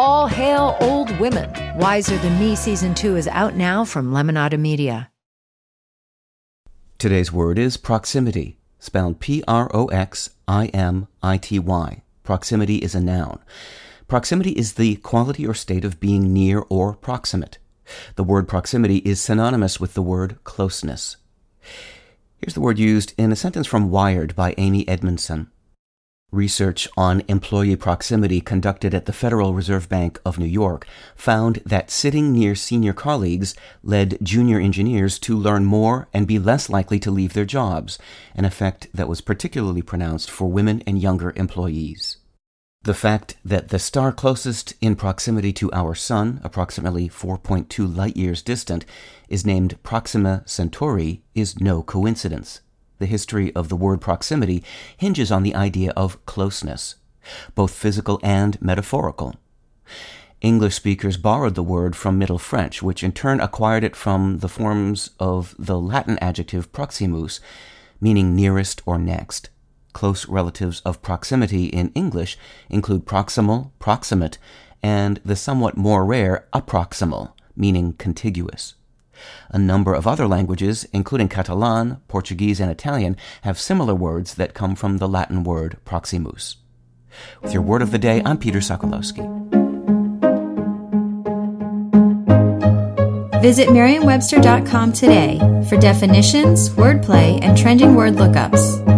All hail old women. Wiser Than Me season two is out now from Lemonada Media. Today's word is proximity, spelled P R O X I M I T Y. Proximity is a noun. Proximity is the quality or state of being near or proximate. The word proximity is synonymous with the word closeness. Here's the word used in a sentence from Wired by Amy Edmondson. Research on employee proximity conducted at the Federal Reserve Bank of New York found that sitting near senior colleagues led junior engineers to learn more and be less likely to leave their jobs, an effect that was particularly pronounced for women and younger employees. The fact that the star closest in proximity to our Sun, approximately 4.2 light years distant, is named Proxima Centauri is no coincidence the history of the word proximity hinges on the idea of closeness, both physical and metaphorical. English speakers borrowed the word from Middle French, which in turn acquired it from the forms of the Latin adjective proximus, meaning nearest or next. Close relatives of proximity in English include proximal, proximate, and the somewhat more rare approximal, meaning contiguous. A number of other languages, including Catalan, Portuguese, and Italian, have similar words that come from the Latin word proximus. With your word of the day, I'm Peter Sokolowski. Visit Merriam-Webster.com today for definitions, wordplay, and trending word lookups.